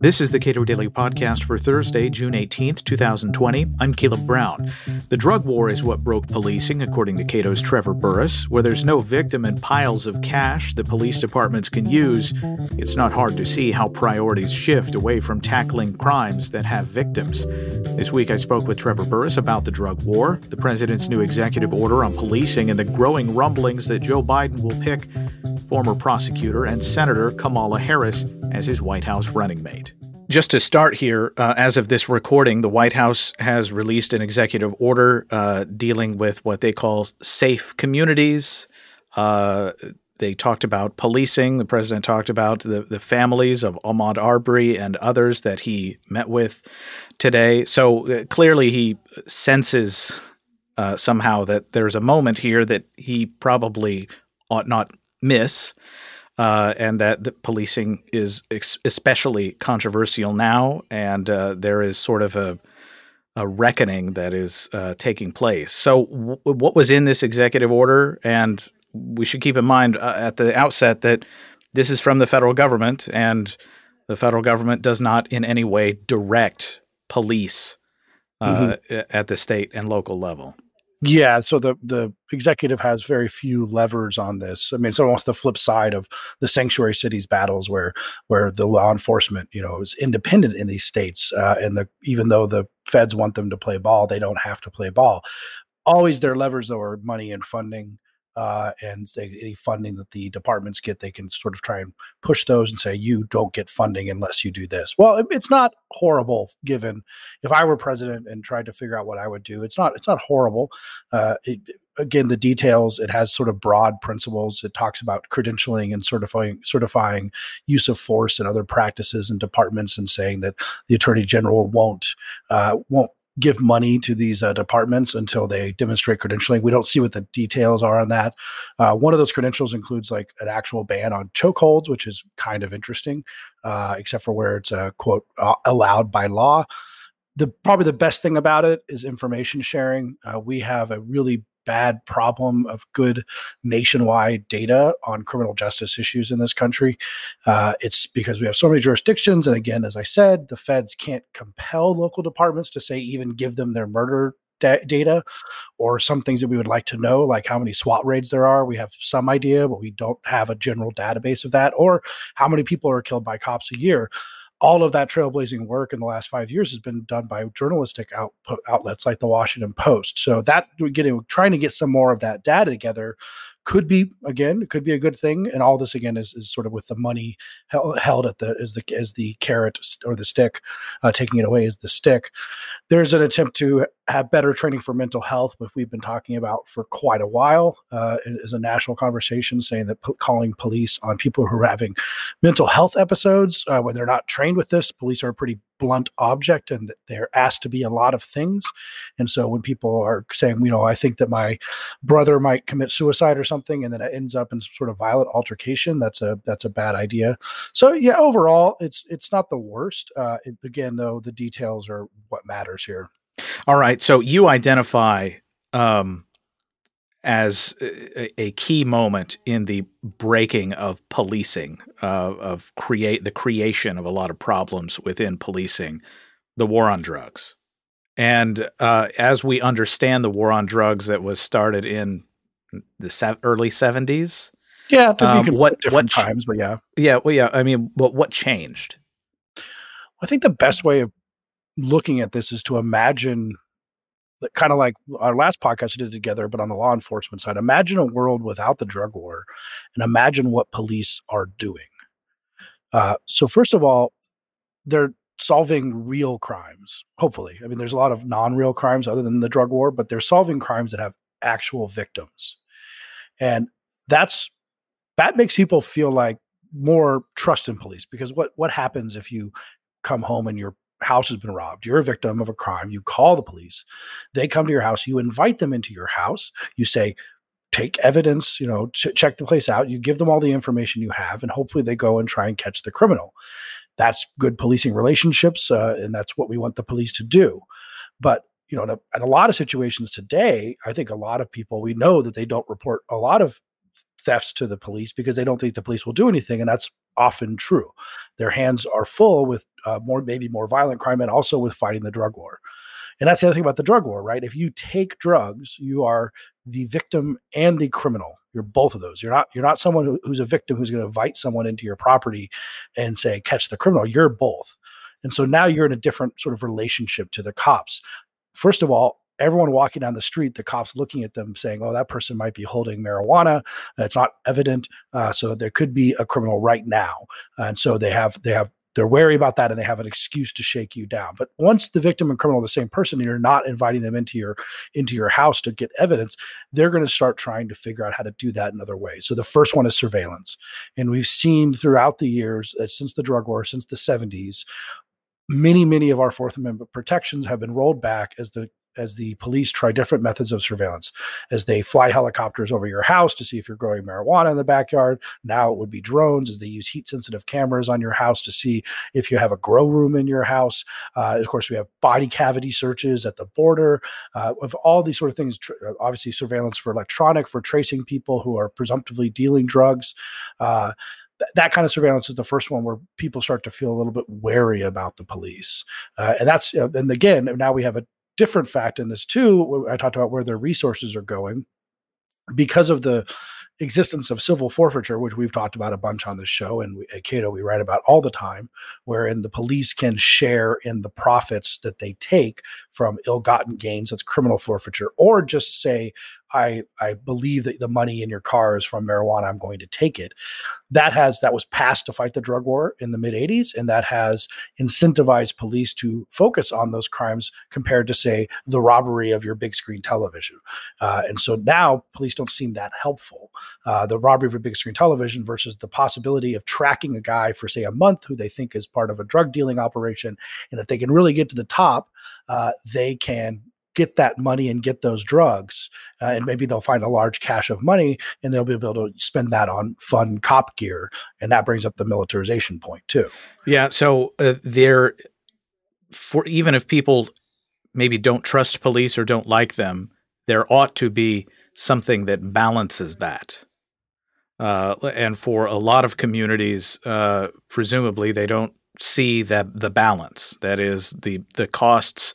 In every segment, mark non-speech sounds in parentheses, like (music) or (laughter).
This is the Cato Daily Podcast for Thursday, June 18th, 2020. I'm Caleb Brown. The drug war is what broke policing, according to Cato's Trevor Burrus. Where there's no victim and piles of cash the police departments can use, it's not hard to see how priorities shift away from tackling crimes that have victims. This week, I spoke with Trevor Burrus about the drug war, the president's new executive order on policing, and the growing rumblings that Joe Biden will pick former prosecutor and Senator Kamala Harris as his White House running mate. Just to start here, uh, as of this recording, the White House has released an executive order uh, dealing with what they call safe communities. Uh, they talked about policing. The president talked about the, the families of Ahmaud Arbery and others that he met with today. So uh, clearly, he senses uh, somehow that there's a moment here that he probably ought not miss uh, and that the policing is ex- especially controversial now, and uh, there is sort of a a reckoning that is uh, taking place. So, w- what was in this executive order? And we should keep in mind uh, at the outset that this is from the federal government, and the federal government does not in any way direct police uh, mm-hmm. at the state and local level. Yeah, so the the executive has very few levers on this. I mean, it's almost the flip side of the sanctuary cities battles, where where the law enforcement, you know, is independent in these states, uh, and the even though the feds want them to play ball, they don't have to play ball. Always their levers though are money and funding uh, and any funding that the departments get, they can sort of try and push those and say, you don't get funding unless you do this. Well, it, it's not horrible given if I were president and tried to figure out what I would do, it's not, it's not horrible. Uh, it, again, the details, it has sort of broad principles. It talks about credentialing and certifying, certifying use of force and other practices and departments and saying that the attorney general won't, uh, won't give money to these uh, departments until they demonstrate credentialing. We don't see what the details are on that. Uh, one of those credentials includes like an actual ban on chokeholds, which is kind of interesting, uh, except for where it's a quote uh, allowed by law. The probably the best thing about it is information sharing. Uh, we have a really bad problem of good nationwide data on criminal justice issues in this country. Uh, it's because we have so many jurisdictions. And again, as I said, the feds can't compel local departments to say, even give them their murder da- data or some things that we would like to know, like how many SWAT raids there are. We have some idea, but we don't have a general database of that, or how many people are killed by cops a year all of that trailblazing work in the last five years has been done by journalistic output outlets like the Washington Post. So that getting trying to get some more of that data together could be again could be a good thing and all this again is, is sort of with the money held at the as the as the carrot or the stick uh, taking it away is the stick. There's an attempt to have better training for mental health which we've been talking about for quite a while. Uh, is a national conversation saying that p- calling police on people who are having mental health episodes uh, when they're not trained with this police are pretty blunt object and they're asked to be a lot of things. And so when people are saying, you know, I think that my brother might commit suicide or something, and then it ends up in some sort of violent altercation, that's a that's a bad idea. So yeah, overall, it's it's not the worst. Uh, it, again, though, the details are what matters here. All right. So you identify um, as a, a, key moment in the breaking of policing, uh, of create the creation of a lot of problems within policing, the war on drugs. And uh, as we understand the war on drugs that was started in the se- early seventies, yeah, um, what different what times, but yeah, yeah, well, yeah. I mean, what what changed? I think the best way of looking at this is to imagine kind of like our last podcast we did together, but on the law enforcement side, imagine a world without the drug war and imagine what police are doing. Uh, so, first of all, they're solving real crimes, hopefully. I mean, there's a lot of non real crimes other than the drug war, but they're solving crimes that have actual victims. And that's that makes people feel like more trust in police because what what happens if you come home and your house has been robbed. You're a victim of a crime. You call the police. They come to your house. You invite them into your house. You say, take evidence, you know, ch- check the place out. You give them all the information you have, and hopefully they go and try and catch the criminal. That's good policing relationships, uh, and that's what we want the police to do. But you know, in a, in a lot of situations today, I think a lot of people we know that they don't report a lot of thefts to the police because they don't think the police will do anything, and that's often true. Their hands are full with uh, more, maybe more violent crime, and also with fighting the drug war. And that's the other thing about the drug war, right? If you take drugs, you are the victim and the criminal. You're both of those. You're not you're not someone who, who's a victim who's going to invite someone into your property and say catch the criminal. You're both. And so now you're in a different sort of relationship to the cops. First of all, everyone walking down the street, the cops looking at them saying, oh, that person might be holding marijuana. It's not evident. Uh, so there could be a criminal right now. And so they have, they have, they're wary about that and they have an excuse to shake you down. But once the victim and criminal are the same person and you're not inviting them into your into your house to get evidence, they're going to start trying to figure out how to do that in other ways. So the first one is surveillance. And we've seen throughout the years that since the drug war, since the 70s, many many of our fourth amendment protections have been rolled back as the as the police try different methods of surveillance, as they fly helicopters over your house to see if you're growing marijuana in the backyard. Now it would be drones, as they use heat sensitive cameras on your house to see if you have a grow room in your house. Uh, of course, we have body cavity searches at the border, uh, of all these sort of things. Tr- uh, obviously, surveillance for electronic, for tracing people who are presumptively dealing drugs. Uh, that kind of surveillance is the first one where people start to feel a little bit wary about the police. Uh, and that's, uh, and again, now we have a different fact in this too. I talked about where their resources are going because of the existence of civil forfeiture, which we've talked about a bunch on this show, and we, at Cato we write about all the time, wherein the police can share in the profits that they take from ill-gotten gains, that's criminal forfeiture, or just say, I I believe that the money in your car is from marijuana. I'm going to take it. That has that was passed to fight the drug war in the mid 80s, and that has incentivized police to focus on those crimes compared to say the robbery of your big screen television. Uh, and so now police don't seem that helpful. Uh, the robbery of a big screen television versus the possibility of tracking a guy for say a month who they think is part of a drug dealing operation, and if they can really get to the top, uh, they can get that money and get those drugs uh, and maybe they'll find a large cache of money and they'll be able to spend that on fun cop gear and that brings up the militarization point too. Yeah so uh, there for even if people maybe don't trust police or don't like them there ought to be something that balances that. Uh, and for a lot of communities uh, presumably they don't see that the balance that is the the costs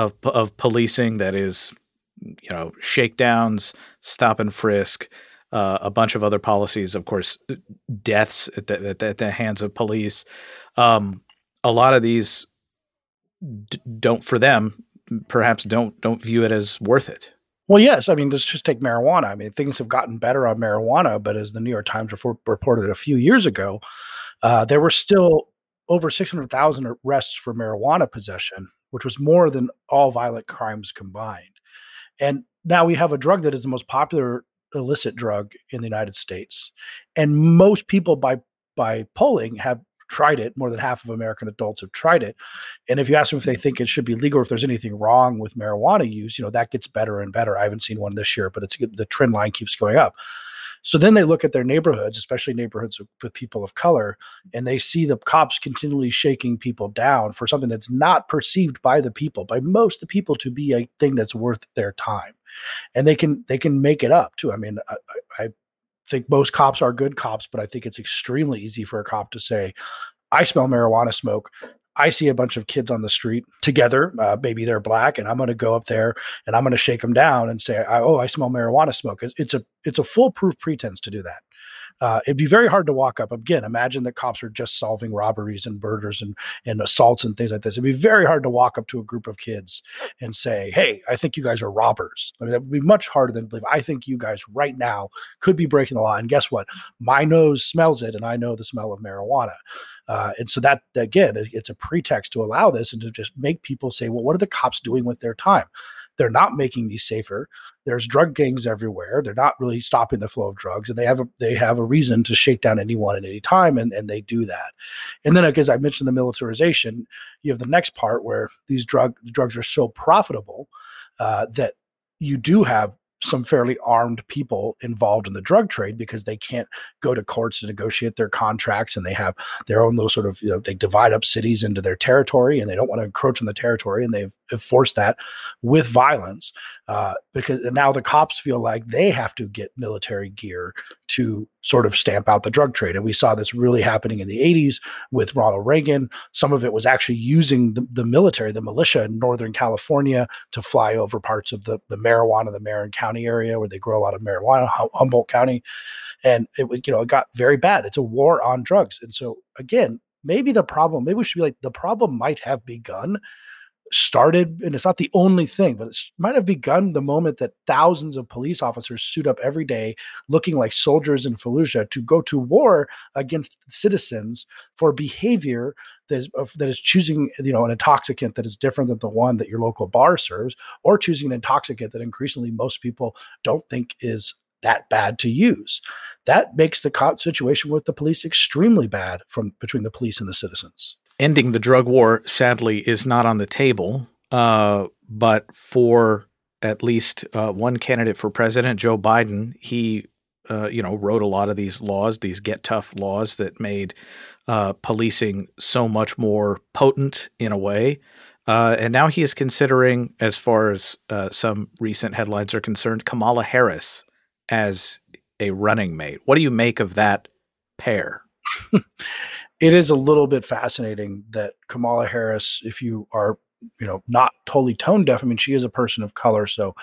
of of policing that is, you know, shakedowns, stop and frisk, uh, a bunch of other policies. Of course, deaths at the, at the, hands of police. Um, a lot of these d- don't, for them, perhaps don't don't view it as worth it. Well, yes. I mean, let's just take marijuana. I mean, things have gotten better on marijuana, but as the New York Times reported a few years ago, uh, there were still over 600,000 arrests for marijuana possession which was more than all violent crimes combined. And now we have a drug that is the most popular illicit drug in the United States. And most people by by polling have tried it. More than half of American adults have tried it. And if you ask them if they think it should be legal, if there's anything wrong with marijuana use, you know, that gets better and better. I haven't seen one this year, but it's the trend line keeps going up. So then they look at their neighborhoods, especially neighborhoods with, people of color, and they see the cops continually shaking people down for something that's not perceived by the people, by most of the people, to be a thing that's worth their time. And they can they can make it up too. I mean, I, I think most cops are good cops, but I think it's extremely easy for a cop to say, I smell marijuana smoke. I see a bunch of kids on the street together. Uh, maybe they're black, and I'm going to go up there and I'm going to shake them down and say, "Oh, I smell marijuana smoke." It's, it's a it's a foolproof pretense to do that. Uh, it'd be very hard to walk up. Again, imagine that cops are just solving robberies and murders and, and assaults and things like this. It'd be very hard to walk up to a group of kids and say, Hey, I think you guys are robbers. I mean, that would be much harder than believe. I think you guys right now could be breaking the law. And guess what? My nose smells it, and I know the smell of marijuana. Uh, and so that again, it's a pretext to allow this and to just make people say, well, what are the cops doing with their time? They're not making these safer. There's drug gangs everywhere. They're not really stopping the flow of drugs, and they have a they have a reason to shake down anyone at any time, and, and they do that. And then, as I mentioned, the militarization. You have the next part where these drug drugs are so profitable uh, that you do have some fairly armed people involved in the drug trade because they can't go to courts to negotiate their contracts and they have their own little sort of you know they divide up cities into their territory and they don't want to encroach on the territory and they've enforced that with violence uh, because now the cops feel like they have to get military gear to sort of stamp out the drug trade. And we saw this really happening in the 80s with Ronald Reagan. Some of it was actually using the, the military, the militia in Northern California to fly over parts of the, the marijuana, the Marin County area where they grow a lot of marijuana, Humboldt County. And it, you know, it got very bad. It's a war on drugs. And so again, maybe the problem, maybe we should be like, the problem might have begun started, and it's not the only thing, but it might have begun the moment that thousands of police officers suit up every day looking like soldiers in Fallujah to go to war against citizens for behavior that is, that is choosing, you know, an intoxicant that is different than the one that your local bar serves, or choosing an intoxicant that increasingly most people don't think is that bad to use. That makes the situation with the police extremely bad from between the police and the citizens ending the drug war, sadly, is not on the table. Uh, but for at least uh, one candidate for president, Joe Biden, he, uh, you know, wrote a lot of these laws, these get tough laws that made uh, policing so much more potent in a way. Uh, and now he is considering, as far as uh, some recent headlines are concerned, Kamala Harris as a running mate. What do you make of that pair? (laughs) it is a little bit fascinating that Kamala Harris, if you are, you know, not totally tone deaf, I mean, she is a person of color, so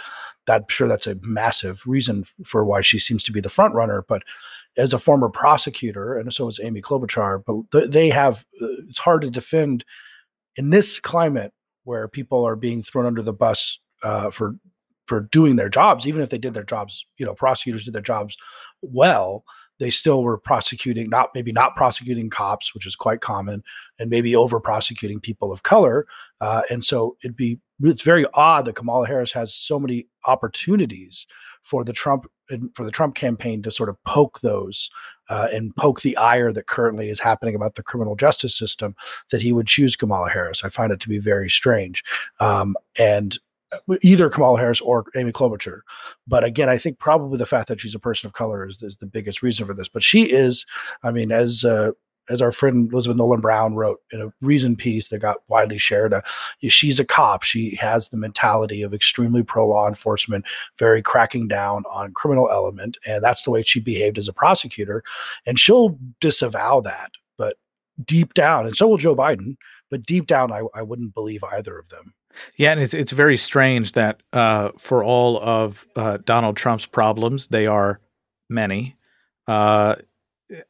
that sure that's a massive reason for why she seems to be the front runner. But as a former prosecutor, and so is Amy Klobuchar, but they have uh, it's hard to defend in this climate where people are being thrown under the bus uh, for for doing their jobs, even if they did their jobs, you know, prosecutors did their jobs well they still were prosecuting not maybe not prosecuting cops which is quite common and maybe over prosecuting people of color. Uh, and so it'd be it's very odd that kamala harris has so many opportunities for the trump for the trump campaign to sort of poke those uh, and poke the ire that currently is happening about the criminal justice system that he would choose kamala harris. I find it to be very strange. Um, and either Kamala Harris or Amy Klobuchar. But again, I think probably the fact that she's a person of color is, is the biggest reason for this. But she is, I mean, as uh, as our friend Elizabeth Nolan Brown wrote in a reason piece that got widely shared, uh, she's a cop. She has the mentality of extremely pro law enforcement, very cracking down on criminal element, and that's the way she behaved as a prosecutor. And she'll disavow that, but deep down, and so will Joe Biden. But deep down, I, I wouldn't believe either of them. Yeah, and it's it's very strange that uh, for all of uh, Donald Trump's problems, they are many. Uh,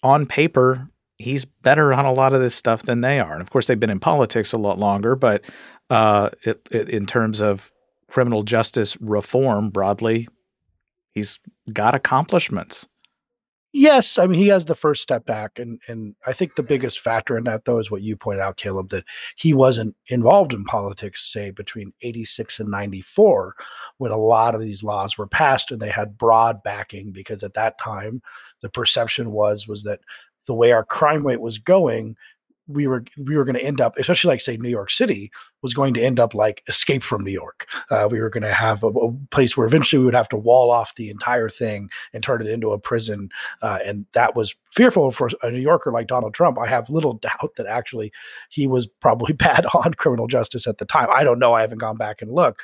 on paper, he's better on a lot of this stuff than they are, and of course, they've been in politics a lot longer. But uh, it, it, in terms of criminal justice reform broadly, he's got accomplishments. Yes, I mean he has the First Step Act, and and I think the biggest factor in that though is what you pointed out, Caleb, that he wasn't involved in politics, say between eighty six and ninety four, when a lot of these laws were passed and they had broad backing, because at that time the perception was was that the way our crime rate was going, we were we were going to end up, especially like say New York City was going to end up like Escape from New York. Uh, we were going to have a, a, place where eventually we would have to wall off the entire thing and turn it into a prison, uh, and that was fearful for a New Yorker like Donald Trump. I have little doubt that actually he was probably (laughs) bad on criminal justice at the time. I don't know. I haven't gone back and looked,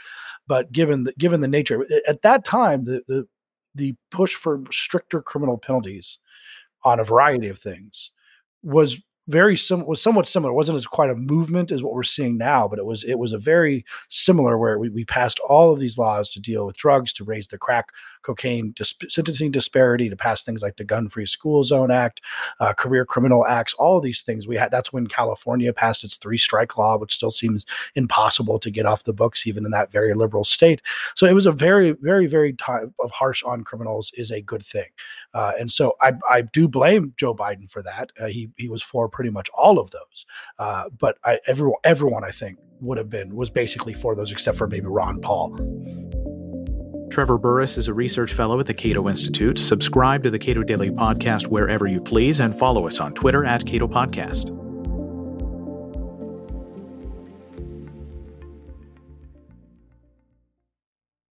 but given the given the nature at that time, the the the push for stricter criminal penalties on a variety of things was very sim was somewhat similar. It wasn't as quite a movement as what we're seeing now, but it was it was a very similar where we, we passed all of these laws to deal with drugs, to raise the crack cocaine sentencing disparity, to pass things like the Gun Free School Zone Act, uh, Career Criminal Acts, all of these things. We had that's when California passed its three strike law, which still seems impossible to get off the books, even in that very liberal state. So it was a very, very, very type of harsh on criminals is a good thing, uh, and so I I do blame Joe Biden for that. Uh, he he was for pretty much all of those. Uh, but I, everyone, everyone I think would have been was basically for those, except for maybe Ron Paul. Trevor Burrus is a research fellow at the Cato Institute. Subscribe to the Cato Daily Podcast wherever you please and follow us on Twitter at Cato Podcast.